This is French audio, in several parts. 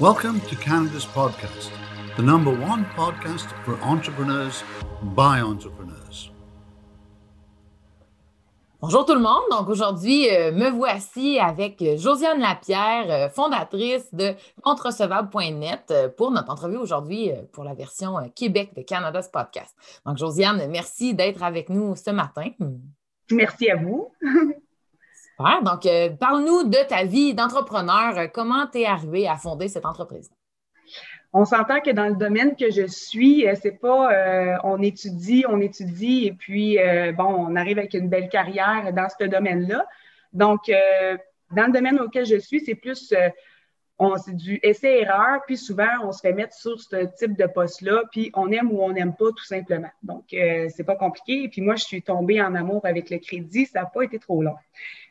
Welcome to Canada's podcast, the number one podcast for entrepreneurs by entrepreneurs. Bonjour tout le monde. Donc aujourd'hui, euh, me voici avec Josiane Lapierre, euh, fondatrice de contrecevable.net euh, pour notre entrevue aujourd'hui pour la version Québec de Canada's podcast. Donc Josiane, merci d'être avec nous ce matin. Merci à vous. Donc parle-nous de ta vie d'entrepreneur. Comment tu es arrivé à fonder cette entreprise? on s'entend que dans le domaine que je suis, euh, c'est pas euh, on étudie, on étudie et puis euh, bon, on arrive avec une belle carrière dans ce domaine-là. Donc, dans le domaine auquel je suis, c'est plus c'est du essai-erreur, puis souvent on se fait mettre sur ce type de poste-là, puis on aime ou on n'aime pas tout simplement. Donc, c'est pas compliqué. Et puis moi, je suis tombée en amour avec le crédit, ça n'a pas été trop long.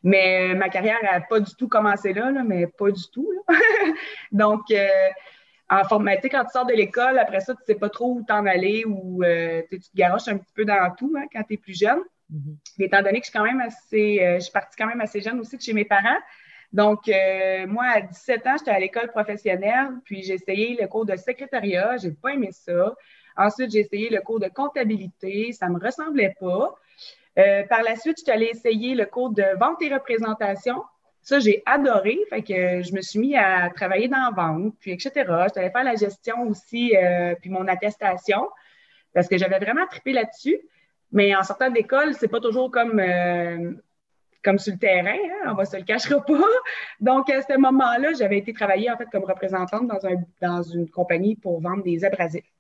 Mais ma carrière n'a pas du tout commencé là, là mais pas du tout. Là. Donc, en formalité, quand tu sors de l'école, après ça, tu ne sais pas trop où t'en aller ou euh, tu te garoches un petit peu dans tout hein, quand tu es plus jeune. Mm-hmm. Mais étant donné que je suis quand même assez, euh, je suis partie quand même assez jeune aussi de chez mes parents. Donc, euh, moi, à 17 ans, j'étais à l'école professionnelle, puis j'ai essayé le cours de secrétariat, j'ai pas aimé ça. Ensuite, j'ai essayé le cours de comptabilité, ça me ressemblait pas. par la suite, je suis allée essayer le cours de vente et représentation. Ça, j'ai adoré. Fait que je me suis mis à travailler dans la vente, puis etc. Je allée faire la gestion aussi, euh, puis mon attestation, parce que j'avais vraiment trippé là-dessus. Mais en sortant d'école, c'est pas toujours comme, euh, comme sur le terrain, hein, on va se le cachera pas. Donc, à ce moment-là, j'avais été travailler en fait comme représentante dans, un, dans une compagnie pour vendre des abrasifs.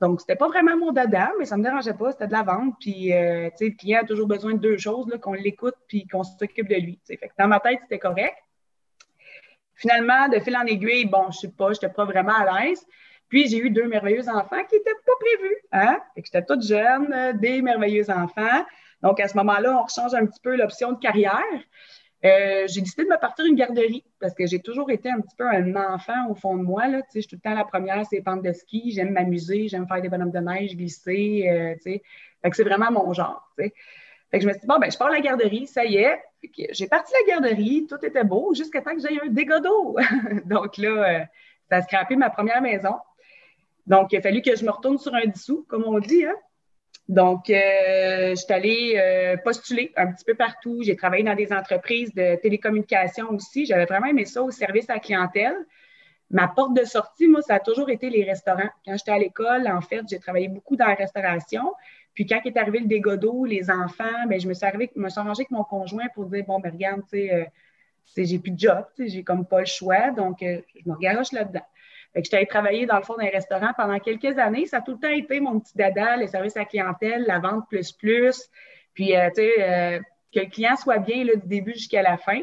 Donc, c'était pas vraiment mon dada, mais ça me dérangeait pas, c'était de la vente. Puis, euh, tu sais, le client a toujours besoin de deux choses, qu'on l'écoute puis qu'on s'occupe de lui. Dans ma tête, c'était correct. Finalement, de fil en aiguille, bon, je sais pas, j'étais pas vraiment à l'aise. Puis, j'ai eu deux merveilleux enfants qui n'étaient pas prévus. Hein? Que j'étais toute jeune, euh, des merveilleux enfants. Donc, à ce moment-là, on rechange un petit peu l'option de carrière. Euh, j'ai décidé de me partir une garderie parce que j'ai toujours été un petit peu un enfant au fond de moi. Là. Je suis tout le temps la première, c'est pentes de ski. J'aime m'amuser, j'aime faire des bonhommes de neige, glisser. Euh, fait que c'est vraiment mon genre. Fait que je me suis dit, bon, ben, je pars à la garderie, ça y est. J'ai parti la garderie, tout était beau, jusqu'à temps que j'aille un dégât d'eau. Donc là, euh, ça a scrapé ma première maison. Donc, il a fallu que je me retourne sur un dissous, comme on dit. Hein? Donc, euh, je suis allée euh, postuler un petit peu partout. J'ai travaillé dans des entreprises de télécommunications aussi. J'avais vraiment aimé ça au service à la clientèle. Ma porte de sortie, moi, ça a toujours été les restaurants. Quand j'étais à l'école, en fait, j'ai travaillé beaucoup dans la restauration. Puis quand est arrivé le dégât d'eau, les enfants, bien, je me suis, arrivé, me suis arrangée avec mon conjoint pour dire, bon, ben regarde, tu sais, euh, j'ai plus de job, j'ai comme pas le choix, donc je me regarde là-dedans. Fait que j'étais allée dans le fond d'un restaurant pendant quelques années. Ça a tout le temps été mon petit dada, le service à clientèle, la vente plus plus. Puis, euh, tu sais, euh, que le client soit bien là, du début jusqu'à la fin.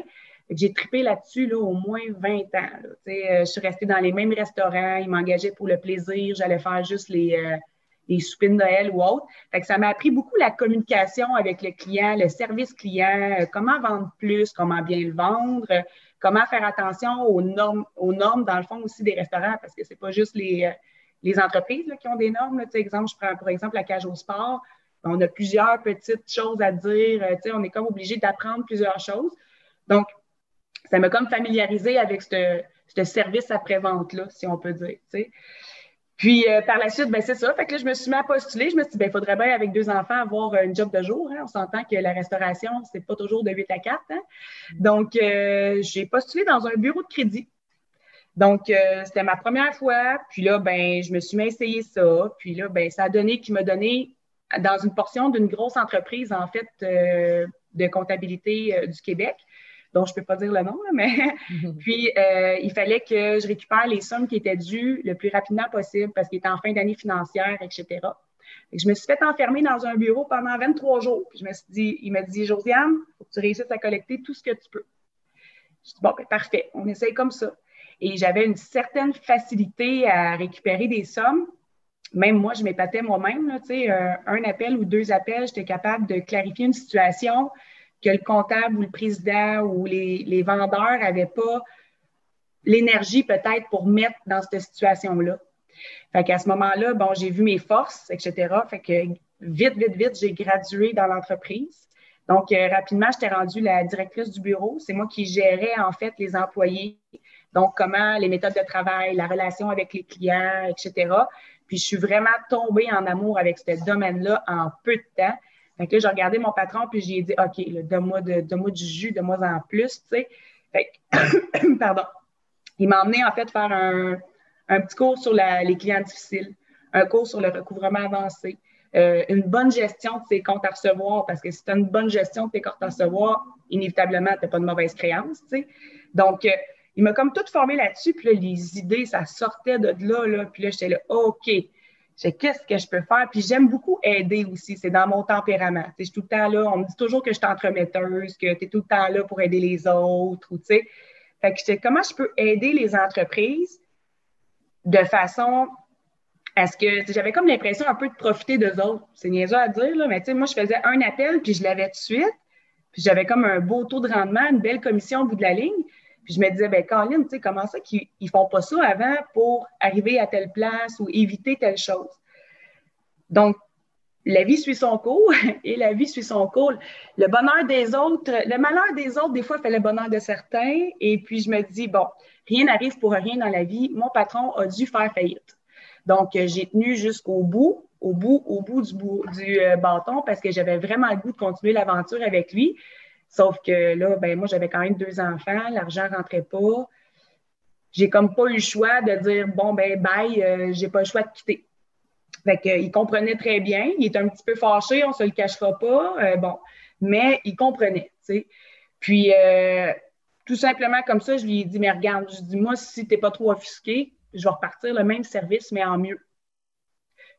J'ai tripé là-dessus là, au moins 20 ans. Euh, je suis restée dans les mêmes restaurants. Ils m'engageaient pour le plaisir. J'allais faire juste les, euh, les soupines de Noël ou autre. Fait que ça m'a appris beaucoup la communication avec le client, le service client, comment vendre plus, comment bien le vendre comment faire attention aux normes, aux normes, dans le fond, aussi des restaurants, parce que c'est pas juste les, euh, entreprises qui ont des normes. Là. Exemple, je prends exemple la cage au sport. On a plusieurs petites choses à dire. Euh, on est comme obligé d'apprendre plusieurs choses. Donc, ça m'a comme familiarisé avec ce, ce service après-vente-là, si on peut dire. Puis euh, par la suite, ben c'est ça. Fait que là, je me suis mis à postuler. Je me suis dit, ben, faudrait bien, avec deux enfants, avoir un job de jour. Hein. On s'entend que la restauration, c'est pas toujours de 8 à 4. Hein. Donc, euh, j'ai postulé dans un bureau de crédit. Donc, euh, c'était ma première fois. Puis là, ben, je me suis mis à essayer ça. Puis là, ben, ça a donné qu'il m'a donné dans une portion d'une grosse entreprise, en fait, de comptabilité du Québec dont je ne peux pas dire le nom, mais puis euh, il fallait que je récupère les sommes qui étaient dues le plus rapidement possible parce qu'il était en fin d'année financière, etc. Et je me suis fait enfermer dans un bureau pendant 23 jours. Puis je me suis dit, il m'a dit, Josiane, il faut que tu réussisses à collecter tout ce que tu peux. Je dis, bon, ben, parfait, on essaye comme ça. Et j'avais une certaine facilité à récupérer des sommes. Même moi, je m'épatais moi-même. Euh, un appel ou deux appels, j'étais capable de clarifier une situation, que le comptable ou le président ou les, les vendeurs n'avaient pas l'énergie peut-être pour mettre dans cette situation-là. Fait qu'à ce moment-là, bon, j'ai vu mes forces, etc. Fait que vite, vite, vite, j'ai gradué dans l'entreprise. Donc, euh, rapidement, j'étais rendue la directrice du bureau. C'est moi qui gérais, en fait, les employés. Donc, comment les méthodes de travail, la relation avec les clients, etc. Puis, je suis vraiment tombée en amour avec ce domaine-là en peu de temps. Fait que là, j'ai regardé mon patron, puis j'ai dit, OK, donne-moi de, donne du jus, donne-moi en plus, tu sais. Fait que, pardon. Il m'a emmené, en fait, faire un, un petit cours sur les clients difficiles, un cours sur le recouvrement avancé, euh, une bonne gestion de ses comptes à recevoir, parce que si tu as une bonne gestion de tes comptes à recevoir, inévitablement, tu n'as pas de mauvaise créance. Tu sais. Donc, euh, il m'a comme tout formé là-dessus, puis là, les idées, ça sortait de là, là puis là, j'étais là, OK, qu'est-ce que je peux faire? Puis j'aime beaucoup aider aussi, c'est dans mon tempérament. Je suis tout le temps là, on me dit toujours que je suis entremetteuse, que tu es tout le temps là pour aider les autres, ou. Fait que j'étais, comment je peux aider les entreprises de façon à ce que j'avais comme l'impression un peu de profiter d'eux autres. C'est niaiseux à dire, là, mais moi, je faisais un appel, puis je l'avais tout de suite. Puis j'avais comme un beau taux de rendement, une belle commission au bout de la ligne. Je me disais, ben Caroline, tu sais, comment ça qu'ils ne font pas ça avant pour arriver à telle place ou éviter telle chose? Donc, la vie suit son cours et la vie suit son cours. Le bonheur des autres, le malheur des autres, des fois, fait le bonheur de certains. Et puis, je me dis, bon, rien n'arrive pour rien dans la vie. Mon patron a dû faire faillite. Donc, j'ai tenu jusqu'au bout, au bout, au bout du, bout, du euh, bâton parce que j'avais vraiment le goût de continuer l'aventure avec lui. Sauf que là, ben moi, j'avais quand même deux enfants, l'argent rentrait pas. J'ai comme pas eu le choix de dire bon ben bye, euh, j'ai pas le choix de quitter. Fait qu'il comprenait très bien. Il était un petit peu fâché, on se le cachera pas. bon, mais il comprenait, tu sais. Puis tout simplement comme ça, je lui ai dit, mais regarde, je dis, moi, si tu n'es pas trop offusqué, je vais repartir le même service, mais en mieux.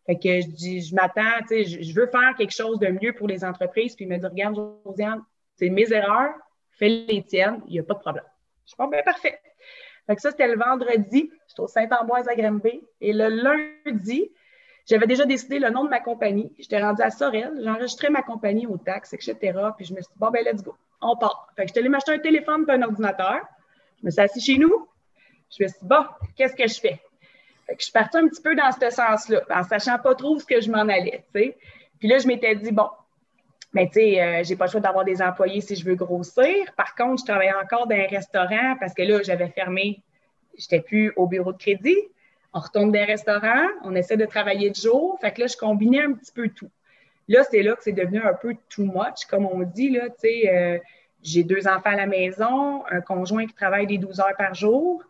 Fait que je dis, je m'attends, tu sais, je, veux faire quelque chose de mieux pour les entreprises. Puis il me dit, regarde, Josiane, c'est mes erreurs, fais les tiennes, il n'y a pas de problème. Je bon, ben parfait. Fait que ça, c'était le vendredi, j'étais au Saint-Ambroise à Granby. Et le lundi, j'avais déjà décidé le nom de ma compagnie. J'étais rendue à Sorel, j'enregistrais ma compagnie aux taxes, etc. Puis je me suis dit, bon, ben let's go on part. Fait que je suis allée m'acheter un téléphone et un ordinateur. Je me suis assise chez nous. Je me suis dit, bon, qu'est-ce que je fais? Fait que je suis partie un petit peu dans ce sens-là, en sachant pas trop où ce que je m'en allais. Puis là, je m'étais dit, bon, mais tu sais, euh, j'ai pas le choix d'avoir des employés si je veux grossir. Par contre, je travaillais encore dans un restaurant parce que là, j'avais fermé, j'étais plus au bureau de crédit. On retourne dans un restaurant, on essaie de travailler de jour. Fait que là, je combinais un petit peu tout. Là, c'est là que c'est devenu un peu too much, comme on dit. Là, euh, j'ai deux enfants à la maison, un conjoint qui travaille des 12 heures par jour.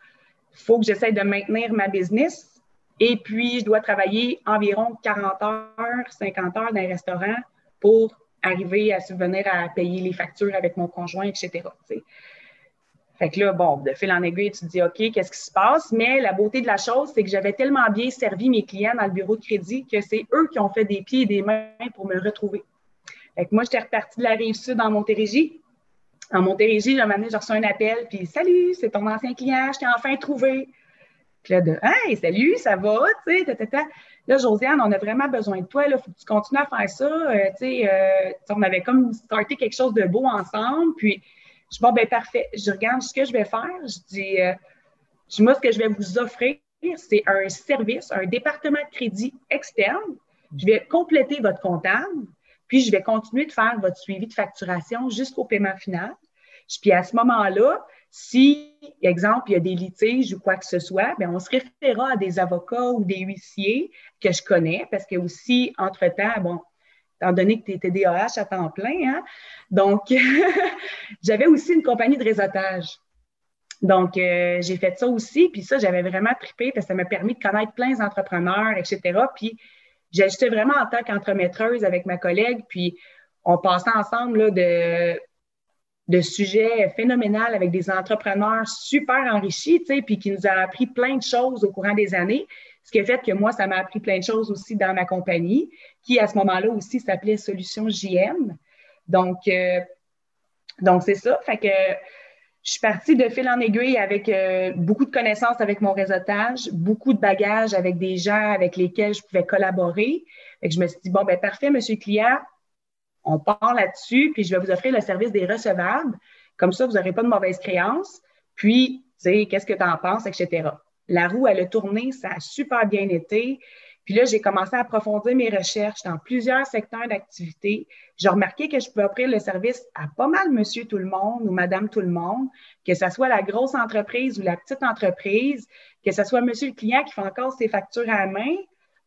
Il faut que j'essaie de maintenir ma business. Et puis, je dois travailler environ 40 heures, 50 heures dans un restaurant pour arriver à subvenir à payer les factures avec mon conjoint, etc. Fait que là, bon, de fil en aiguille, tu te dis, OK, qu'est-ce qui se passe? Mais la beauté de la chose, c'est que j'avais tellement bien servi mes clients dans le bureau de crédit que c'est eux qui ont fait des pieds et des mains pour me retrouver. Fait que moi, j'étais repartie de la rive sud en Montérégie. En Montérégie, j'ai j'ai reçu un appel, puis Salut, c'est ton ancien client, je t'ai enfin trouvé. Puis là, de Hey, salut, ça va, tu sais, Là, Josiane, on a vraiment besoin de toi, il faut que tu continues à faire ça. Euh, tu sais, euh, on avait comme starté quelque chose de beau ensemble, puis je dis, bon, ben parfait. Je regarde ce que je vais faire. Je dis, euh, moi, ce que je vais vous offrir, c'est un service, un département de crédit externe. Je vais compléter votre comptable, puis je vais continuer de faire votre suivi de facturation jusqu'au paiement final. Puis à ce moment-là, si, exemple, il y a des litiges ou quoi que ce soit, bien, on se référera à des avocats ou des huissiers que je connais, parce que aussi, entre-temps, bon, étant donné que tu étais DAH à temps plein. Hein? Donc, j'avais aussi une compagnie de réseautage. Donc, euh, j'ai fait ça aussi. Puis ça, j'avais vraiment trippé parce que ça m'a permis de connaître plein d'entrepreneurs, etc. Puis, j'ajoutais vraiment en tant qu'entremetteuse avec ma collègue. Puis, on passait ensemble là, de, de sujets phénoménaux avec des entrepreneurs super enrichis, tu sais, puis qui nous ont appris plein de choses au courant des années. Ce qui a fait que moi, ça m'a appris plein de choses aussi dans ma compagnie, qui à ce moment-là aussi s'appelait Solution JM. Donc, euh, donc c'est ça. Fait que je suis partie de fil en aiguille avec euh, beaucoup de connaissances avec mon réseautage, beaucoup de bagages avec des gens avec lesquels je pouvais collaborer. Fait que je me suis dit, bon, ben parfait, monsieur client, on part là-dessus, puis je vais vous offrir le service des recevables. Comme ça, vous n'aurez pas de mauvaise créance. Puis, tu qu'est-ce que tu en penses, etc la roue, elle a tourné, ça a super bien été. Puis là, j'ai commencé à approfondir mes recherches dans plusieurs secteurs d'activité. J'ai remarqué que je pouvais offrir le service à pas mal monsieur tout le monde ou madame tout le monde, que ce soit la grosse entreprise ou la petite entreprise, que ce soit monsieur le client qui fait encore ses factures à la main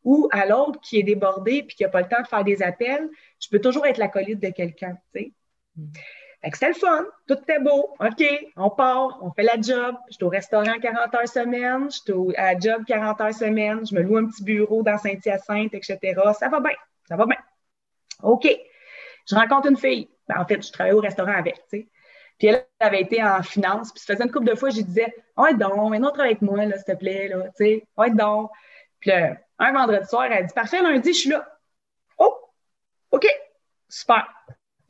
ou à l'autre qui est débordé puis qui n'a pas le temps de faire des appels. Je peux toujours être la l'acolyte de quelqu'un, tu sais. Mm. Fait que c'était le fun, tout était beau. OK, on part, on fait la job. Je suis au restaurant 40 heures semaine, je suis à la job 40 heures semaine, je me loue un petit bureau dans Saint-Hyacinthe, etc. Ça va bien, ça va bien. OK, je rencontre une fille. Ben, en fait, je travaillais au restaurant avec, tu sais. Puis elle avait été en finance, puis ça faisait une couple de fois, je lui disais, ouais, donc, un autre avec moi, là, s'il te plaît, là, tu sais, ouais, donc. Puis un vendredi soir, elle dit, parfait, lundi, je suis là. Oh, OK, super.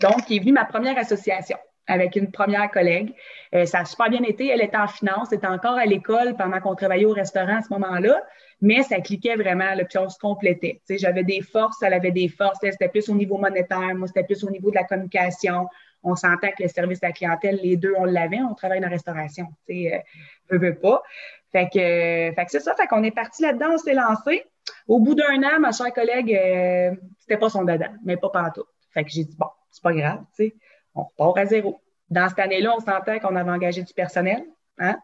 Donc, il est venu ma première association avec une première collègue. Euh, ça a super bien été. Elle était en finance, elle était encore à l'école pendant qu'on travaillait au restaurant à ce moment-là, mais ça cliquait vraiment, le puis on se complétait. J'avais des forces, elle avait des forces. C'était plus au niveau monétaire, moi, c'était plus au niveau de la communication. On s'entend que le service à la clientèle, les deux, on l'avait, on travaille dans la restauration. Tu sais, euh, veux, pas. Fait que, euh, fait que c'est ça, fait qu'on est parti là-dedans, on s'est lancé. Au bout d'un an, ma chère collègue, euh, c'était pas son dedans, mais pas partout. Fait que j'ai dit, bon, c'est pas grave, tu sais, on repart à zéro. Dans cette année-là, on sentait qu'on avait engagé du personnel. Hein?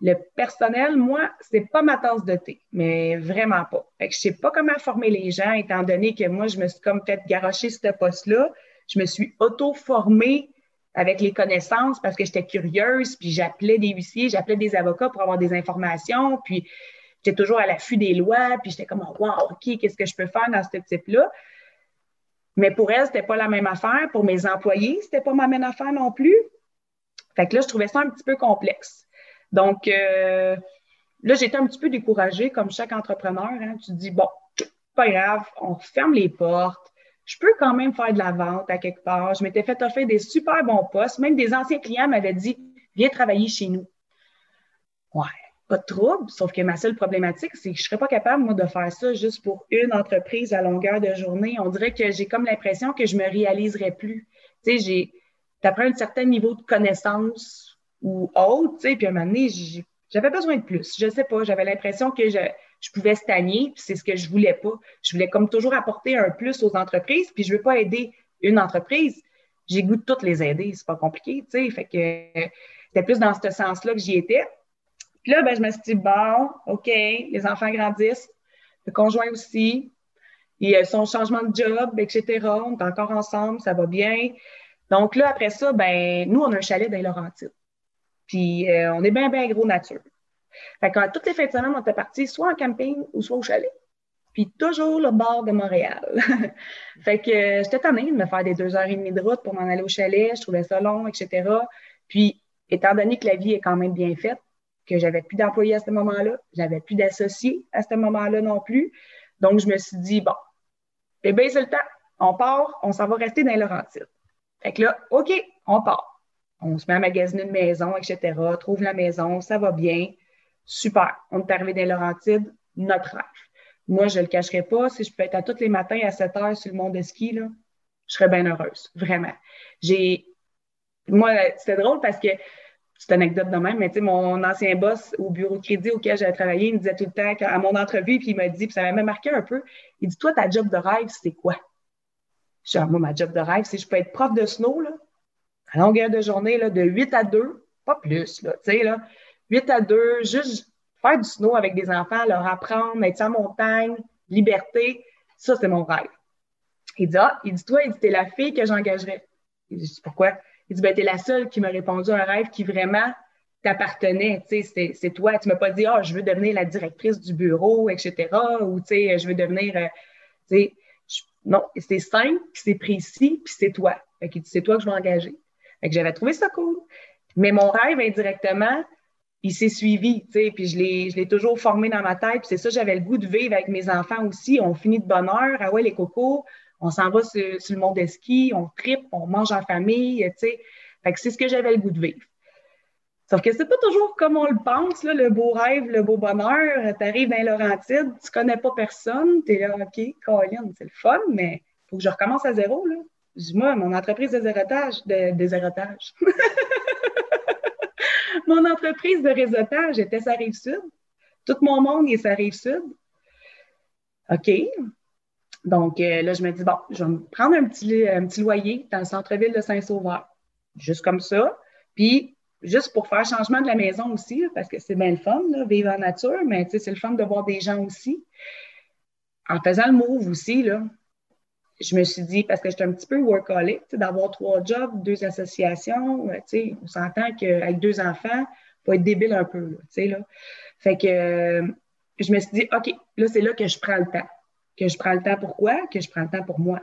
Le personnel, moi, c'est pas ma tasse de thé, mais vraiment pas. Fait que je sais pas comment former les gens, étant donné que moi, je me suis comme garocher ce poste-là. Je me suis auto-formée avec les connaissances parce que j'étais curieuse, puis j'appelais des huissiers, j'appelais des avocats pour avoir des informations, puis j'étais toujours à l'affût des lois, puis j'étais comme, wow, OK, qu'est-ce que je peux faire dans ce type-là? Mais pour elle, c'était pas la même affaire. Pour mes employés, c'était pas ma même affaire non plus. Fait que là, je trouvais ça un petit peu complexe. Donc, euh, là, j'étais un petit peu découragée, comme chaque entrepreneur. Hein. Tu te dis, bon, pas grave, on ferme les portes. Je peux quand même faire de la vente à quelque part. Je m'étais fait offrir des super bons postes. Même des anciens clients m'avaient dit, viens travailler chez nous. Ouais, pas de trouble, sauf que ma seule problématique, c'est que je ne serais pas capable, moi, de faire ça juste pour une entreprise à longueur de journée. On dirait que j'ai comme l'impression que je me réaliserais plus. Tu sais, j'ai, un certain niveau de connaissance ou autre, tu sais, puis à un moment donné, j'avais besoin de plus. Je sais pas, j'avais l'impression que je, je pouvais stagner, puis c'est ce que je voulais pas. Je voulais comme toujours apporter un plus aux entreprises, puis je veux pas aider une entreprise. J'ai goût de toutes les aider, c'est pas compliqué, tu sais. Fait que c'était plus dans ce sens-là que j'y étais. Puis là, ben, je me suis dit, bon, OK, les enfants grandissent, le conjoint aussi, a son changement de job, etc. On est encore ensemble, ça va bien. Donc là, après ça, ben, nous, on a un chalet dans Laurentides. Puis euh, on est bien, bien gros nature. Fait que toutes les fins de semaine, on était partis soit en camping ou soit au chalet. Puis toujours le bord de Montréal. fait que euh, j'étais tannée de me faire des deux heures et demie de route pour m'en aller au chalet. Je trouvais ça long, etc. Puis, étant donné que la vie est quand même bien faite, que j'avais plus d'employés à ce moment-là, j'avais plus d'associés à ce moment-là non plus. Donc, je me suis dit, bon, eh bien, c'est le temps. On part, on s'en va rester dans les Laurentides. Fait que là, OK, on part. On se met à magasiner une maison, etc., trouve la maison, ça va bien. Super. On est arrivé dans les Laurentides, notre rêve. Moi, je ne le cacherai pas. Si je peux être à tous les matins à 7 heures sur le monde de ski, là, je serais bien heureuse. Vraiment. J'ai. Moi, c'était drôle parce que une anecdote de même, mais tu sais, mon ancien boss au bureau de crédit auquel j'avais travaillé, il me disait tout le temps à mon entrevue, puis il m'a dit, puis ça m'a même marqué un peu, il dit, toi, ta job de rêve, c'est quoi? Je ah, moi, ma job de rêve, c'est je peux être prof de snow, là, à longueur de journée, là, de 8 à 2, pas plus, là, tu sais, là, 8 à 2, juste faire du snow avec des enfants, leur apprendre, être en montagne, liberté, ça, c'est mon rêve. Il dit, ah, il dit, toi, il dit, t'es la fille que j'engagerais. Il dit, pourquoi? Il dit, ben, t'es la seule qui m'a répondu à un rêve qui vraiment t'appartenait. Tu sais, c'est toi. Tu m'as pas dit, ah, oh, je veux devenir la directrice du bureau, etc. Ou, tu sais, je veux devenir, euh, sais, non, c'est simple, c'est précis, puis c'est toi. Fait que c'est toi que je vais engager. Fait que j'avais trouvé ça cool. Mais mon rêve, indirectement, il s'est suivi, tu sais, puis je l'ai, je l'ai toujours formé dans ma tête. Puis c'est ça, j'avais le goût de vivre avec mes enfants aussi. On finit de bonne heure. Ah ouais, les cocos, on s'en va sur, le monde de ski, on tripe, on mange en famille, tu sais. C'est ce que j'avais le goût de vivre. Sauf que c'est pas toujours comme on le pense, le beau rêve, le beau bonheur. Tu arrives dans Laurentide, tu connais pas personne, tu es là, OK, Colin, c'est le fun, mais il faut que je recommence à zéro. Là. Moi, mon entreprise de réseautage, de, désérotage. mon entreprise de réseautage était sa rive sud. Tout mon monde est sa rive sud. OK. Donc euh, là, je me dis, bon, je vais me prendre un petit, loyer dans le centre-ville de Saint-Sauveur. Juste comme ça. Puis, juste pour faire changement de la maison aussi, parce que c'est bien le fun, vivre en nature, mais c'est le fun de voir des gens aussi. En faisant le move aussi, là, je me suis dit, parce que j'étais un petit peu workaholic, d'avoir trois jobs, deux associations, euh, on s'entend qu'avec deux enfants, faut être débile un peu. Là, là. Fait que euh, je me suis dit, OK, là, c'est là que je prends le temps. Que je prends le temps pourquoi? Que je prends le temps pour moi.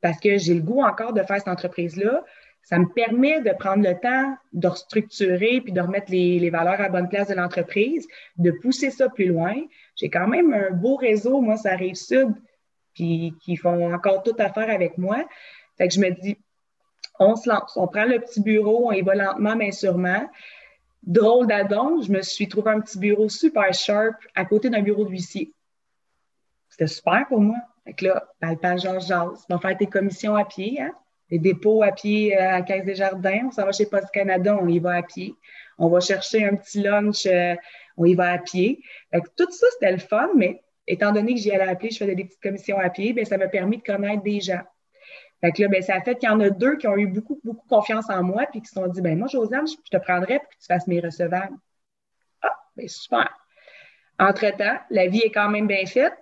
Parce que j'ai le goût encore de faire cette entreprise-là. Ça me permet de prendre le temps de restructurer puis de remettre les, les valeurs à bonne place de l'entreprise, de pousser ça plus loin. J'ai quand même un beau réseau, moi, ça arrive sud puis qui font encore tout à faire avec moi. Fait que je me dis, on se lance, on prend le petit bureau, on y va lentement mais sûrement. Drôle d'adon, je me suis trouvé un petit bureau super sharp à côté d'un bureau d'huissier. C'était super pour moi. Fait que là, palpal Georges Jazz, on va faire tes commissions à pied, hein? Les dépôts à pied euh, à la Caisse des Jardins, on s'en va chez Post Canada, on y va à pied. On va chercher un petit lunch, euh, on y va à pied. Fait que tout ça, c'était le fun, mais étant donné que j'y allais à pied, je faisais des petites commissions à pied, bien, ça m'a permis de connaître des gens. Fait que là, bien, ça a fait qu'il y en a deux qui ont eu beaucoup, beaucoup confiance en moi, puis qui se sont dit, ben moi, Josiane, je te prendrais pour que tu fasses mes recevables. Ah, bien, super. Entre-temps, la vie est quand même bien faite.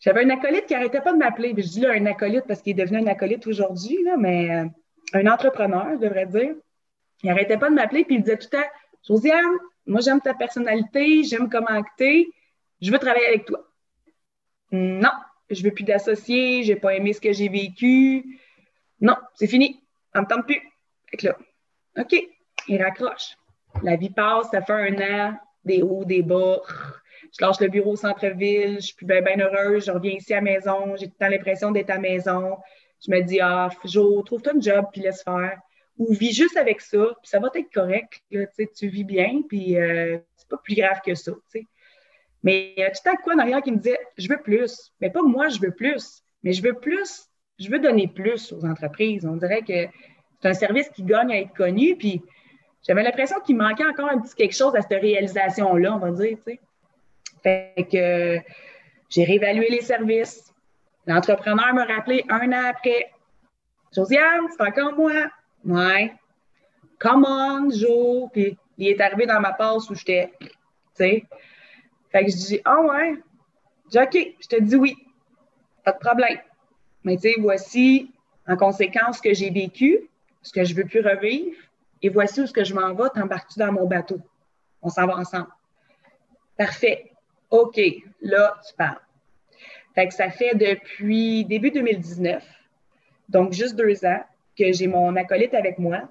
J'avais un acolyte qui n'arrêtait pas de m'appeler. Je dis là un acolyte parce qu'il est devenu un acolyte aujourd'hui, mais euh, un entrepreneur, je devrais dire. Il n'arrêtait pas de m'appeler, puis il disait tout le temps Josiane, moi, j'aime ta personnalité, j'aime comment tu je veux travailler avec toi. Non, je veux plus d'associés, j'ai pas aimé ce que j'ai vécu. Non, c'est fini. On me tente plus. Là, OK, il raccroche. La vie passe, ça fait un an, des hauts, des bas. Je lâche le bureau au centre-ville, je suis bien, bien heureuse, je reviens ici à la maison, j'ai tout le temps l'impression d'être à la maison. Je me dis, ah, Jo, trouve-toi un job, puis laisse faire. Ou vis juste avec ça, puis ça va être correct. Là, tu vis bien, puis euh, c'est pas plus grave que ça. Mais il y a tout à quoi en arrière qui me disait Je veux plus. Mais pas moi, je veux plus. Mais je veux plus. Je veux donner plus aux entreprises. On dirait que c'est un service qui gagne à être connu. Puis j'avais l'impression qu'il manquait encore un petit quelque chose à cette réalisation-là, on va dire. Fait que j'ai réévalué les services. L'entrepreneur m'a rappelé un an après Josiane, c'est encore moi. Ouais. Come on, Joe. Puis il est arrivé dans ma passe où j'étais. Tu sais. Fait que je dis, ah ouais. Je dis, OK, je te dis oui. Pas de problème. Mais tu sais, voici en conséquence ce que j'ai vécu, ce que je veux plus revivre, et voici où ce que je m'en vais, t'embarques-tu dans mon bateau? On s'en va ensemble. Parfait. OK, là, tu parles. Fait que ça fait depuis début 2019, donc juste deux ans, que j'ai mon acolyte avec moi.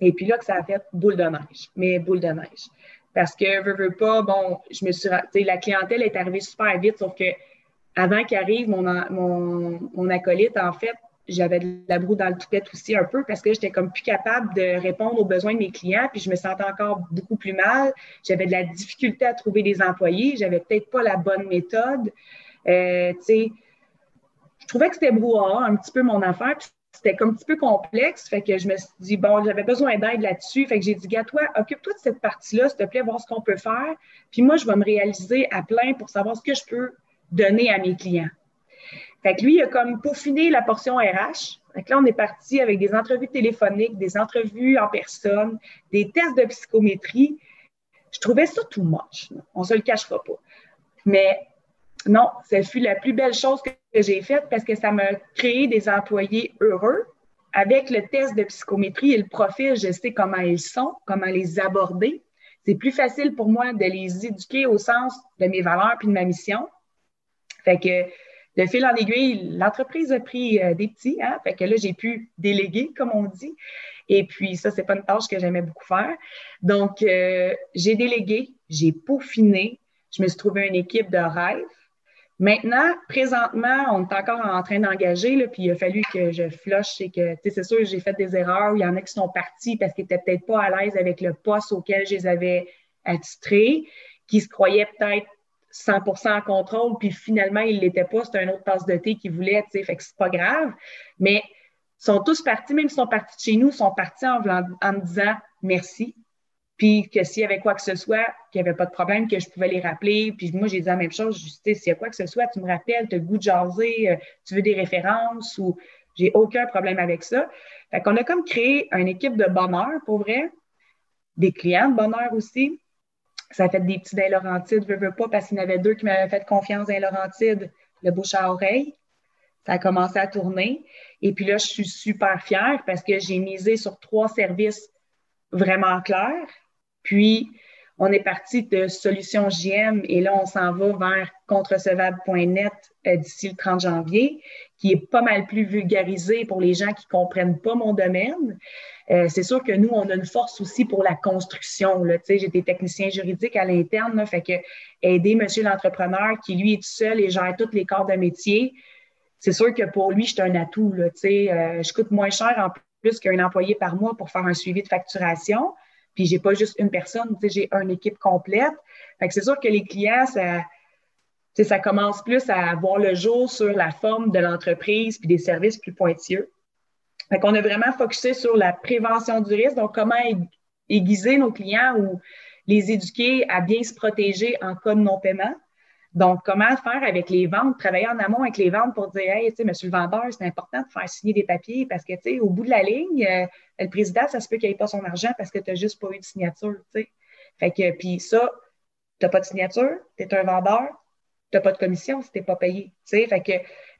Et puis là, que ça a fait boule de neige, mais boule de neige. Parce que, veux, veux pas, bon, je me suis, la clientèle est arrivée super vite, sauf que avant qu'arrive mon, mon, mon acolyte, en fait, j'avais de la broue dans le toupette aussi un peu parce que j'étais comme plus capable de répondre aux besoins de mes clients, puis je me sentais encore beaucoup plus mal. J'avais de la difficulté à trouver des employés, j'avais peut-être pas la bonne méthode. Euh, je trouvais que c'était brouhaha un petit peu mon affaire, puis c'était comme un petit peu complexe. Fait que je me suis dit, bon, j'avais besoin d'aide là-dessus. Fait que j'ai dit, gars, toi, occupe-toi de cette partie-là, s'il te plaît, voir ce qu'on peut faire. Puis moi, je vais me réaliser à plein pour savoir ce que je peux donner à mes clients. Fait que lui, il a comme peaufiné la portion RH. Que là, on est parti avec des entrevues téléphoniques, des entrevues en personne, des tests de psychométrie. Je trouvais ça too much. On se le cachera pas. Mais non, ça fut la plus belle chose que j'ai faite parce que ça m'a créé des employés heureux. Avec le test de psychométrie et le profil, je sais comment ils sont, comment les aborder. C'est plus facile pour moi de les éduquer au sens de mes valeurs puis de ma mission. Fait que le fil en aiguille, l'entreprise a pris euh, des petits, hein? Fait que là, j'ai pu déléguer, comme on dit. Et puis, ça, c'est pas une tâche que j'aimais beaucoup faire. Donc, euh, j'ai délégué, j'ai peaufiné, je me suis trouvé une équipe de rêve. Maintenant, présentement, on est encore en train d'engager, puis il a fallu que je flush et que, tu sais, c'est sûr, j'ai fait des erreurs. Il y en a qui sont partis parce qu'ils n'étaient peut-être pas à l'aise avec le poste auquel je les avais attitrés, qui se croyaient peut-être 100% en contrôle, puis finalement, ils ne l'étaient pas. C'était un autre tasse de thé qu'ils voulaient, tu sais, fait que c'est pas grave. Mais ils sont tous partis, même s'ils sont partis de chez nous, ils sont partis en, me disant merci, puis que s'il y avait quoi que ce soit, qu'il n'y avait pas de problème, que je pouvais les rappeler. Puis moi, j'ai dit la même chose, sais, s'il y a quoi que ce soit, tu me rappelles, tu as goût de jaser, euh, tu veux des références ou j'ai aucun problème avec ça. Fait qu'on a comme créé une équipe de bonheur, pour vrai, des clients de bonheur aussi. Ça a fait des petits dans Laurentides, veux, veux pas, parce qu'il y en avait deux qui m'avaient fait confiance dans Laurentides, le bouche à oreille. Ça a commencé à tourner. Et puis là, je suis super fière parce que j'ai misé sur trois services vraiment clairs puis, on est parti de Solutions JM et là, on s'en va vers contrecevable.net euh, d'ici le 30 janvier, qui est pas mal plus vulgarisé pour les gens qui comprennent pas mon domaine. Euh, c'est sûr que nous, on a une force aussi pour la construction. Là. J'ai des techniciens juridiques à l'interne, fait que aider monsieur l'entrepreneur qui, lui, est tout seul et gère tous les corps de métier, c'est sûr que pour lui, c'est un atout. Là, euh, je coûte moins cher en plus qu'un employé par mois pour faire un suivi de facturation. Puis j'ai pas juste une personne, j'ai une équipe complète. Fait que c'est sûr que les clients, ça, ça commence plus à voir le jour sur la forme de l'entreprise puis des services plus pointilleux. Fait qu'on a vraiment focusé sur la prévention du risque, donc comment aiguiser nos clients ou les éduquer à bien se protéger en cas de non-paiement. Donc, comment faire avec les ventes, travailler en amont avec les ventes pour dire, hey, tu sais, monsieur le vendeur, c'est important de faire signer des papiers parce que, tu sais, au bout de la ligne, euh, le président, ça se peut qu'il n'ait pas son argent parce que tu n'as juste pas eu de signature, tu sais. Fait que, puis ça, tu n'as pas de signature, tu es un vendeur, n'as pas de commission si tu n'es pas payé, tu sais. Fait que,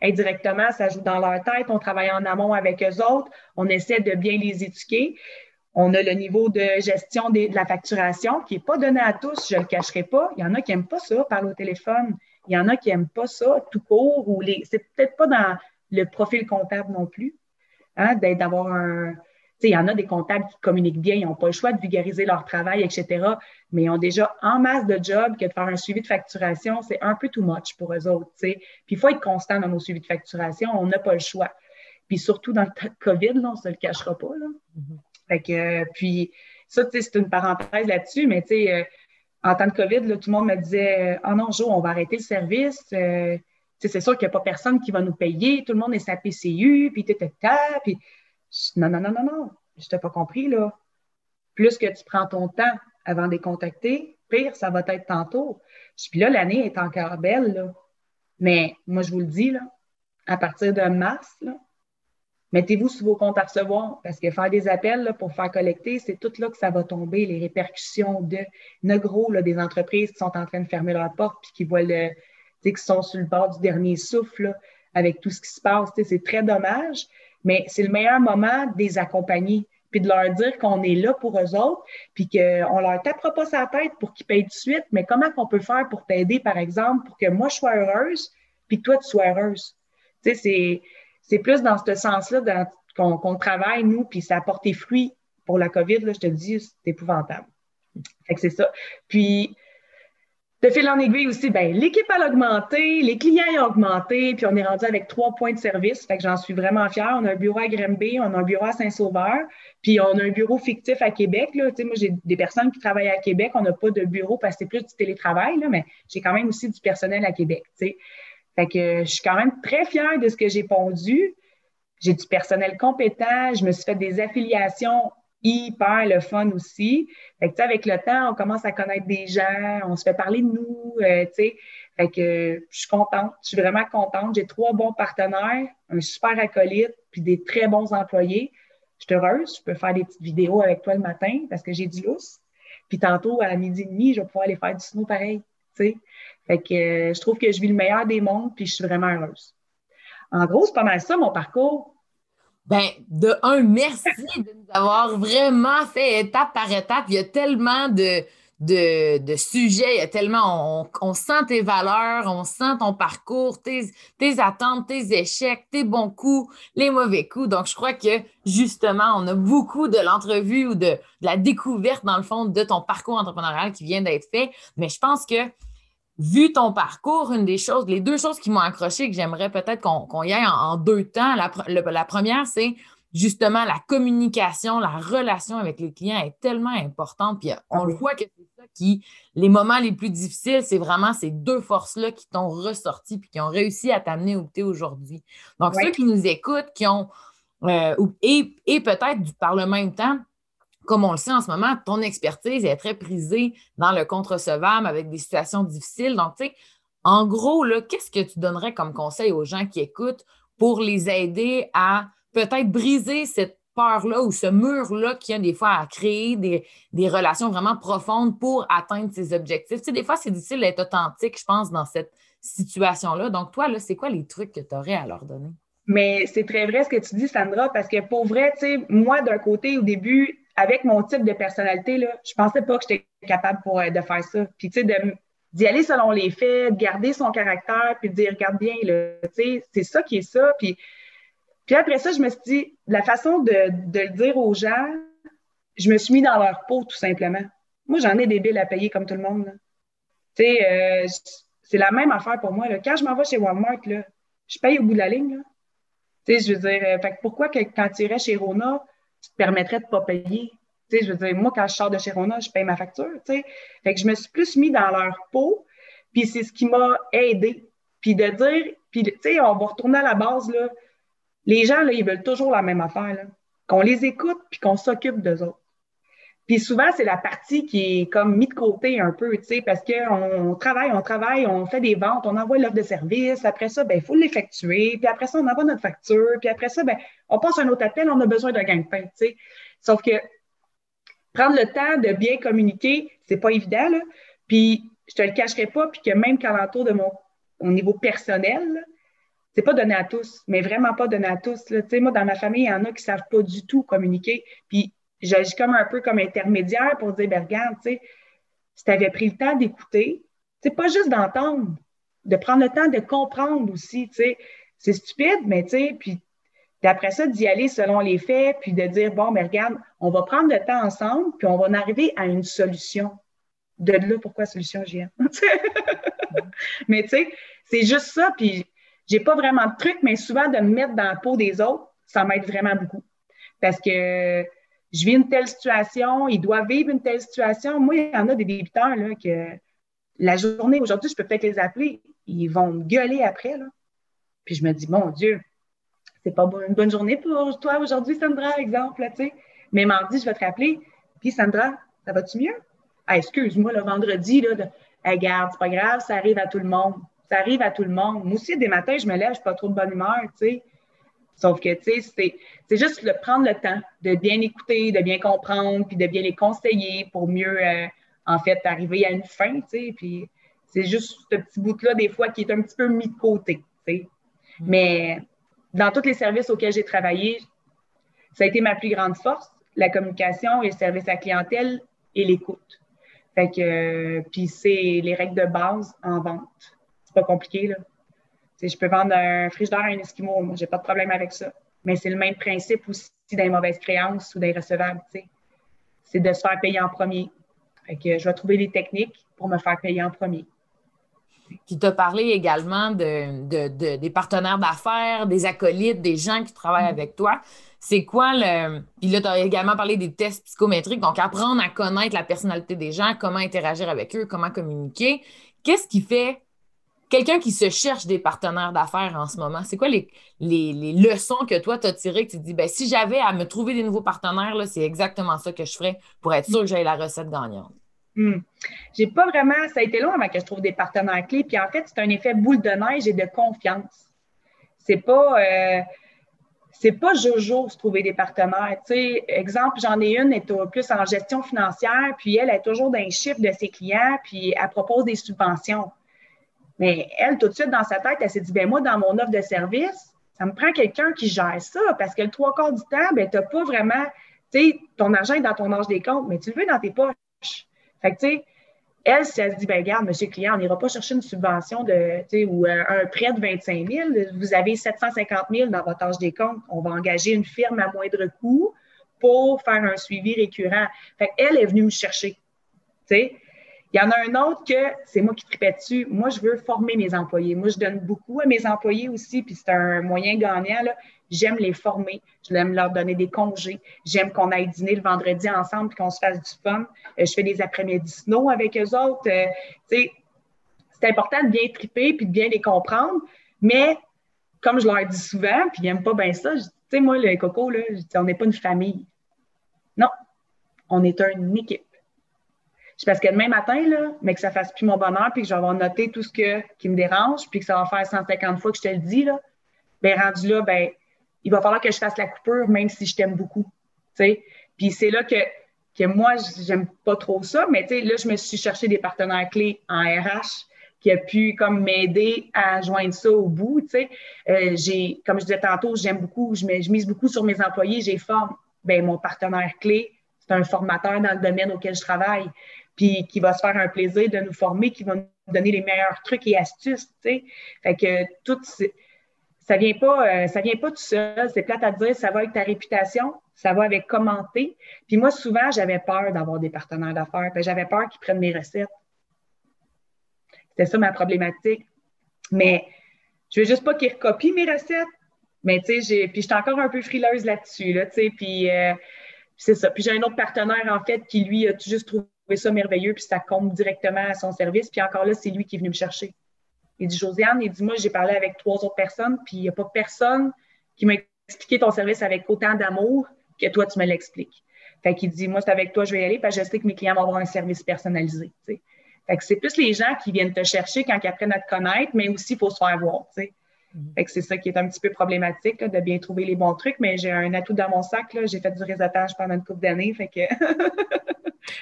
indirectement, ça joue dans leur tête, on travaille en amont avec eux autres, on essaie de bien les éduquer. On a le niveau de gestion de la facturation qui n'est pas donné à tous, je ne le cacherai pas. Il y en a qui n'aiment pas ça, parler au téléphone. Il y en a qui n'aiment pas ça tout court ou les. C'est peut-être pas dans le profil comptable non plus, hein, d'avoir un. Tu sais, il y en a des comptables qui communiquent bien, ils n'ont pas le choix de vulgariser leur travail, etc. Mais ils ont déjà en masse de jobs que de faire un suivi de facturation, c'est un peu too much pour eux autres. sais. Puis il faut être constant dans nos suivis de facturation, on n'a pas le choix. Puis surtout dans le temps de COVID, là, on ne se le cachera pas. Là. Mm-hmm. Fait que, puis, ça, c'est une parenthèse là-dessus, mais tu sais, euh, en temps de COVID, là, tout le monde me disait Ah oh non, Jo, on va arrêter le service. Euh, c'est sûr qu'il n'y a pas personne qui va nous payer. Tout le monde est sa PCU, puis tu puis non, non, non, non, non. Je t'ai pas compris, là. Plus que tu prends ton temps avant de les contacter, pire, ça va être tantôt. Puis là, l'année est encore belle, là. Mais moi, je vous le dis, là, à partir de mars, là, Mettez-vous sur vos comptes à recevoir parce que faire des appels pour faire collecter, c'est tout là que ça va tomber, les répercussions de ne gros là, des entreprises qui sont en train de fermer leurs portes puis qui voient le, qui sont sur le bord du dernier souffle avec tout ce qui se passe. C'est très dommage, mais c'est le meilleur moment de les accompagner puis de leur dire qu'on est là pour eux autres, puis qu'on leur tapera pas sa tête pour qu'ils payent tout de suite, mais comment qu'on peut faire pour t'aider, par exemple, pour que moi je sois heureuse, puis que toi tu sois heureuse? Tu sais, c'est plus dans ce sens-là qu'on travaille, nous, puis ça a porté fruit pour la COVID, là, je te dis, c'est épouvantable. Fait que c'est ça. Puis, de fil en aiguille aussi, ben, l'équipe a augmenté, les clients ont augmenté, puis on est rendu avec trois points de service. Fait que j'en suis vraiment fière. On a un bureau à Grimby, on a un bureau à Saint-Sauveur, puis on a un bureau fictif à Québec. Là. moi, j'ai des personnes qui travaillent à Québec. On n'a pas de bureau parce que c'est plus du télétravail, là, mais j'ai quand même aussi du personnel à Québec. Fait que je suis quand même très fière de ce que j'ai pondu. J'ai du personnel compétent, je me suis fait des affiliations hyper le fun aussi. Fait que, avec le temps, on commence à connaître des gens, on se fait parler de nous, euh. Fait que je suis contente, je suis vraiment contente. J'ai trois bons partenaires, un super acolyte, puis des très bons employés. Je suis heureuse, je peux faire des petites vidéos avec toi le matin parce que j'ai du lousse. Puis tantôt, à midi et demi, je vais pouvoir aller faire du snow pareil. Fait que euh, je trouve que je vis le meilleur des mondes, puis je suis vraiment heureuse. En gros, c'est pas mal ça, mon parcours. Ben, de un, merci de nous avoir vraiment fait étape par étape. Il y a tellement de, de, sujets, il y a tellement, on, sent tes valeurs, on sent ton parcours, tes, attentes, tes échecs, tes bons coups, les mauvais coups. Donc, je crois que justement, on a beaucoup de l'entrevue ou de, de la découverte, dans le fond, de ton parcours entrepreneurial qui vient d'être fait. Mais je pense que vu ton parcours, une des choses, les deux choses qui m'ont accroché que j'aimerais peut-être qu'on y aille en, deux temps. La, première, c'est justement la communication, la relation avec les clients est tellement importante. Puis on le voit que c'est ça qui, les moments les plus difficiles, c'est vraiment ces deux forces-là qui t'ont ressorti puis qui ont réussi à t'amener où tu es aujourd'hui. Donc, ceux qui nous écoutent, qui ont, euh, et, et peut-être par le même temps, comme on le sait en ce moment, ton expertise est très prisée dans le contre-recevable avec des situations difficiles. Donc, tu sais, en gros, qu'est-ce que tu donnerais comme conseil aux gens qui écoutent pour les aider à peut-être briser cette peur-là ou ce mur-là qui a des fois à créer des, relations vraiment profondes pour atteindre ses objectifs? Tu sais, des fois, c'est difficile d'être authentique, je pense, dans cette situation-là. Donc, toi, c'est quoi les trucs que tu aurais à leur donner? Mais c'est très vrai ce que tu dis, Sandra, parce que pour vrai, tu sais, moi, d'un côté, au début, avec mon type de personnalité, là, je pensais pas que j'étais capable euh, de faire ça. Puis, tu sais, d'y aller selon les faits, de garder son caractère, puis de dire, regarde bien, c'est ça qui est ça. Puis, puis après ça, je me suis dit, la façon de, le dire aux gens, je me suis mis dans leur peau, tout simplement. Moi, j'en ai des billes à payer comme tout le monde. Tu sais, euh, c'est la même affaire pour moi. Quand je m'en vais chez Walmart, là, je paye au bout de la ligne. Tu sais, je veux dire, euh, fait pourquoi que, quand tu irais chez Rona, tu te permettrais de ne pas payer? Tu sais, je veux dire, moi, quand je sors de chez Rona, je paye ma facture. Tu sais. Fait que je me suis plus mis dans leur peau, puis c'est ce qui m'a aidé. Puis de dire, puis tu sais, on va retourner à la base, là. Les gens, là, ils veulent toujours la même affaire, là. Qu'on les écoute, puis qu'on s'occupe d'eux autres. Puis souvent, c'est la partie qui est comme mise de côté un peu, tu sais, parce qu'on travaille, on travaille, on fait des ventes, on envoie l'offre de service. Après ça, ben, il faut l'effectuer. Puis après ça, on envoie notre facture. Puis après ça, ben, on passe un autre appel, on a besoin d'un gagne-pain, tu sais. Sauf que prendre le temps de bien communiquer, c'est pas évident, là. Puis je te le cacherai pas, puis que même qu'à l'entour de mon au niveau personnel, c'est pas donné à tous, mais vraiment pas donné à tous. Là. Moi, dans ma famille, il y en a qui savent pas du tout communiquer. Puis j'agis comme un peu comme intermédiaire pour dire, ben regarde, tu sais, si tu avais pris le temps d'écouter, c'est pas juste d'entendre, de prendre le temps de comprendre aussi, tu sais. C'est stupide, mais tu sais, puis d'après ça, d'y aller selon les faits, puis de dire, bon, mais regarde, on va prendre le temps ensemble, puis on va en arriver à une solution. De là, pourquoi solution GM? mais tu sais, c'est juste ça, puis j'ai pas vraiment de truc, mais souvent de me mettre dans la peau des autres, ça m'aide vraiment beaucoup. Parce que je vis une telle situation, ils doivent vivre une telle situation. Moi, il y en a des débutants là, que la journée, aujourd'hui, je peux peut-être les appeler, ils vont me gueuler après. Là. Puis je me dis, mon Dieu, c'est pas une bonne journée pour toi aujourd'hui, Sandra, exemple. Mais mardi, je vais te rappeler. Puis Sandra, ça va-tu mieux? Ah, excuse-moi, le vendredi, là, de, c'est pas grave, ça arrive à tout le monde. Ça arrive à tout le monde. Moi aussi, des matins, je me lève, je suis pas trop de bonne humeur, tu sais. Sauf que, tu sais, c'est juste de prendre le temps de bien écouter, de bien comprendre, puis de bien les conseiller pour mieux, euh, en fait, arriver à une fin, tu sais. Puis c'est juste ce petit bout-là, des fois, qui est un petit peu mis de côté, tu sais. Mm. Mais dans tous les services auxquels j'ai travaillé, ça a été ma plus grande force, la communication et le service à la clientèle et l'écoute. Fait que, puis c'est les règles de base en vente. C'est pas compliqué, là je peux vendre un frigidaire à un Esquimau, moi, j'ai pas de problème avec ça. Mais c'est le même principe aussi des mauvaises créances ou des recevables, C'est de se faire payer en premier. Fait que je vais trouver les techniques pour me faire payer en premier. Tu t'as parlé également de, des partenaires d'affaires, des acolytes, des gens qui travaillent mm. avec toi. C'est quoi le. Puis là, tu as également parlé des tests psychométriques, donc apprendre à connaître la personnalité des gens, comment interagir avec eux, comment communiquer. Qu'est-ce qui fait quelqu'un qui se cherche des partenaires d'affaires en ce moment, c'est quoi les, leçons que toi, tu as tirées que tu dis, ben, si j'avais à me trouver des nouveaux partenaires, c'est exactement ça que je ferais pour être sûr que j'ai la recette gagnante? Hmm. J'ai pas vraiment, ça a été long avant que je trouve des partenaires clés. Puis en fait, c'est un effet boule de neige et de confiance. C'est pas, euh, c'est pas Jojo se trouver des partenaires. Exemple, j'en ai une, elle est plus en gestion financière, puis elle est toujours dans les chiffres de ses clients, puis elle propose des subventions. Mais elle, tout de suite, dans sa tête, elle s'est dit, ben moi, dans mon offre de service, ça me prend quelqu'un qui gère ça parce que le trois quarts du temps, ben, tu n'as pas vraiment, tu sais, ton argent est dans ton âge des comptes, mais tu le veux dans tes poches. Fait que, tu sais, elle, si elle se dit, ben regarde, monsieur le client, on n'ira pas chercher une subvention de, ou euh, un prêt de 25 000, vous avez 750 000 dans votre âge des comptes, on va engager une firme à moindre coût pour faire un suivi récurrent. Fait qu'elle est venue me chercher, tu sais. Il y en a un autre que c'est moi qui tripais dessus. Moi, je veux former mes employés. Moi, je donne beaucoup à mes employés aussi, puis c'est un moyen gagnant. J'aime les former. J'aime leur donner des congés. J'aime qu'on aille dîner le vendredi ensemble puis qu'on se fasse du fun. Euh, je fais des après-midi snow avec eux autres. Euh, c'est important de bien triper puis de bien les comprendre. Mais comme je leur dis souvent, puis ils n'aiment pas bien ça, tu sais, moi, le coco, là, on n'est pas une famille. Non, on est une équipe. C'est parce que demain matin, là, mais que ça fasse plus mon bonheur, puis que je vais avoir noté tout ce que, qui me dérange, puis que ça va faire 150 fois que je te le dis, là, ben rendu là, ben, il va falloir que je fasse la coupure, même si je t'aime beaucoup. Puis c'est là que, que moi, j'aime pas trop ça, mais là, je me suis cherché des partenaires clés en RH qui a pu comme m'aider à joindre ça au bout. Euh, comme je disais tantôt, j'aime beaucoup, je, je, mise beaucoup sur mes employés, j'ai forme. Ben, mon partenaire clé, c'est un formateur dans le domaine auquel je travaille, puis qui va se faire un plaisir de nous former, qui va nous donner les meilleurs trucs et astuces. Fait que tout, ça vient pas, euh, ça vient pas tout seul. C'est plate à dire, ça va avec ta réputation, ça va avec commenter. Puis moi, souvent, j'avais peur d'avoir des partenaires d'affaires. J'avais peur qu'ils prennent mes recettes. C'était ça ma problématique. Mais je veux juste pas qu'ils recopient mes recettes. Mais tu sais, puis j'étais encore un peu frileuse là-dessus, là, tu sais, puis euh, c'est ça. Puis j'ai un autre partenaire, en fait, qui lui a juste trouvé ça merveilleux, puis ça compte directement à son service. Puis encore là, c'est lui qui est venu me chercher. Il dit, Josiane, il dit, moi, j'ai parlé avec trois autres personnes, puis il n'y a pas personne qui m'a expliqué ton service avec autant d'amour que toi, tu me l'expliques. Fait qu'il dit, moi, c'est avec toi, je vais y aller, parce que je sais que mes clients vont avoir un service personnalisé. Fait que c'est plus les gens qui viennent te chercher quand ils apprennent à te connaître, mais aussi, faut se faire voir. Que c'est ça qui est un petit peu problématique, de bien trouver les bons trucs, mais j'ai un atout dans mon sac. J'ai fait du réseautage pendant une couple d'années, fait que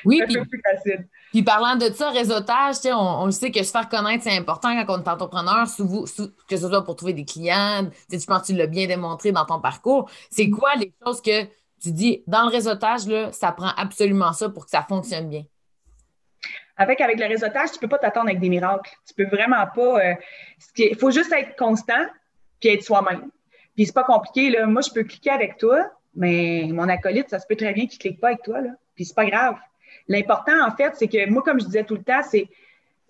Oui, puis, puis parlant de ça, réseautage, on, on sait que se faire connaître, c'est important quand on est entrepreneur, que ce soit pour trouver des clients. Tu penses que tu l'as bien démontré dans ton parcours. C'est mm. quoi les choses que tu dis dans le réseautage, là, ça prend absolument ça pour que ça fonctionne bien? Avec, avec le réseautage, tu peux pas t'attendre avec des miracles. Tu peux vraiment pas. Euh, il faut juste être constant puis être soi-même. Puis c'est pas compliqué. Là. Moi, je peux cliquer avec toi, mais mon acolyte, ça se peut très bien qu'il clique pas avec toi. Là. Puis c'est pas grave. L'important, en fait, c'est que moi, comme je disais tout le temps, c'est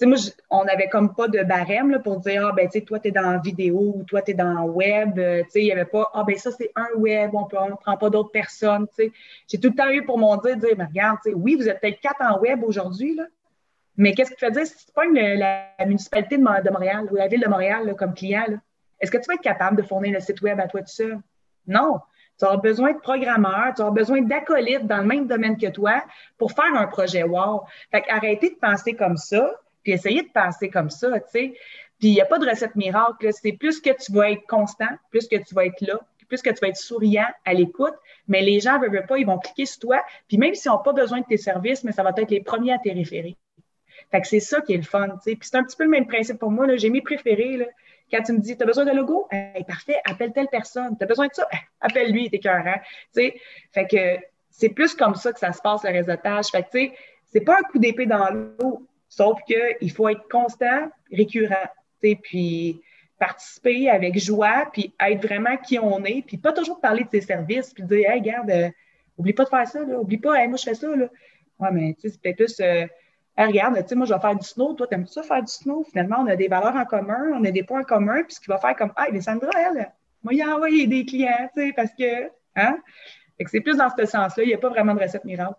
moi, on n'avait comme pas de barème là, pour dire, ah, ben, tu sais, toi, tu es dans vidéo ou toi, tu es dans web. Euh, tu sais, il n'y avait pas, ah, ben, ça, c'est un web, on ne prend pas d'autres personnes. Tu sais. J'ai tout le temps eu pour mon dire, dire, mais regarde, tu sais, oui, vous êtes peut-être quatre en web aujourd'hui, là, mais qu'est-ce que tu veux dire? Si tu pas la, municipalité de, Montréal ou la ville de Montréal comme client, est-ce que tu vas être capable de fournir le site web à toi tout seul? Non. Tu auras besoin de programmeurs, tu auras besoin d'acolytes dans le même domaine que toi pour faire un projet wow. Fait arrêtez de penser comme ça, puis essayez de penser comme ça, tu sais. Puis il n'y a pas de recette miracle. C'est plus que tu vas être constant, plus que tu vas être là, plus que tu vas être souriant à l'écoute. Mais les gens ne veulent pas, ils vont cliquer sur toi. Puis même s'ils n'ont pas besoin de tes services, mais ça va être les premiers à te référer. Fait que c'est ça qui est le fun, tu sais. Puis c'est un petit peu le même principe pour moi. J'ai mes préférés, là. Quand tu me dis, tu as besoin de logo? parfait, appelle telle personne. Tu as besoin de ça? appelle lui, t'es cœur, hein? Fait que c'est plus comme ça que ça se passe, le réseautage. Fait que, tu sais, c'est pas un coup d'épée dans l'eau, sauf qu'il faut être constant, récurrent, tu sais, puis participer avec joie, puis être vraiment qui on est, puis pas toujours parler de ses services, puis dire, hey, regarde, euh, oublie pas de faire ça, là, oublie pas, hey, moi, je fais ça, là. Ouais, mais, tu sais, c'est peut-être plus. Euh, regarde, tu sais, moi, je vais faire du snow, toi, t'aimes ça faire du snow? Finalement, on a des valeurs en commun, on a des points en commun, puis ce qui va faire comme, ah, mais Sandra, elle, moi, il a envoyé des clients, tu sais, parce que, hein? C'est plus dans ce sens-là, il n'y a pas vraiment de recette miracle.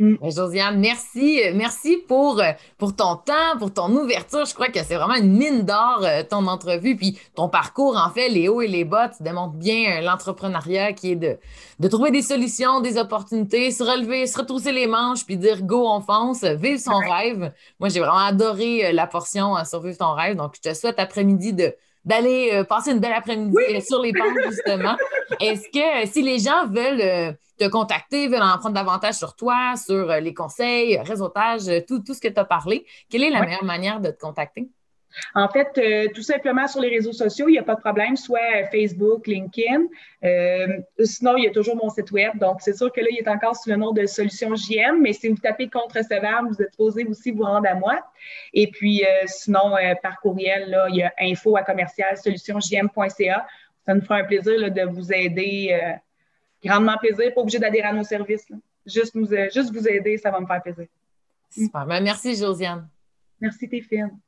Mm. Ben, Josiane, merci. Merci pour, euh, pour ton temps, pour ton ouverture. Je crois que c'est vraiment une mine d'or, euh, ton entrevue. Puis ton parcours, en fait, les hauts et les bas, tu démontres bien euh, l'entrepreneuriat qui est de, de trouver des solutions, des opportunités, se relever, se retrousser les manches, puis dire go, on fonce, vivre son rêve. Moi, j'ai vraiment adoré la portion sur vivre ton rêve. Donc, je te souhaite après-midi de d'aller passer une belle après-midi sur les pentes, justement. Est-ce que si les gens veulent te contacter, veulent en prendre davantage sur toi, sur euh, les conseils, réseautage, euh, tout, tout ce que tu as parlé, quelle est la meilleure manière de te contacter? En fait, euh, tout simplement sur les réseaux sociaux, il n'y a pas de problème, soit Facebook, LinkedIn. sinon, il y a toujours mon site web. Donc, c'est sûr que là, il est encore sous le nom de Solutions JM, mais si vous tapez contre recevable, vous êtes posé aussi vous rendre à moi. Et puis, sinon, par courriel, là, il y a info à commercial solutionsjm.ca. Ça nous fera un plaisir de vous aider grandement plaisir. Pas obligé d'adhérer à nos services. Juste, nous, juste vous aider, ça va me faire plaisir. Super. Ben, merci, Josiane. Merci, Téphine.